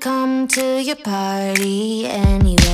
come to your party anyway.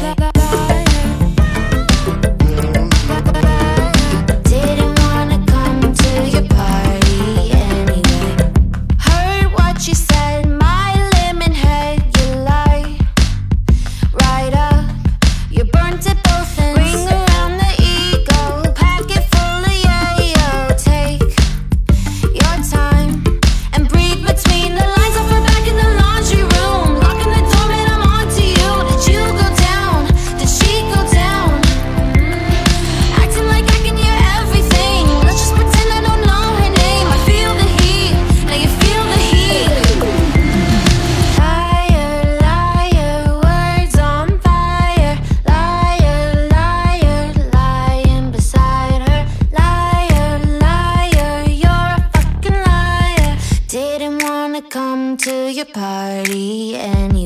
to your party and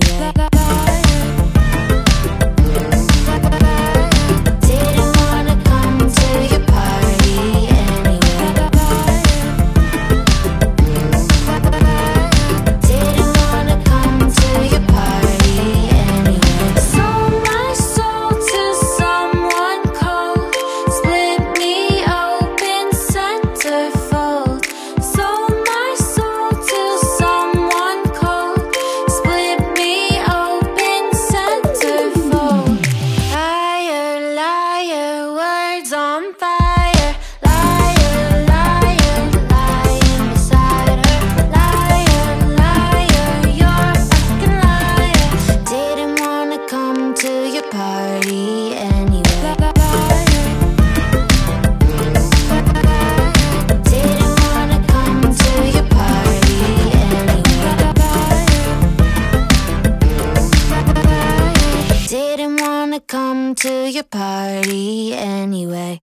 gonna come to your party anyway.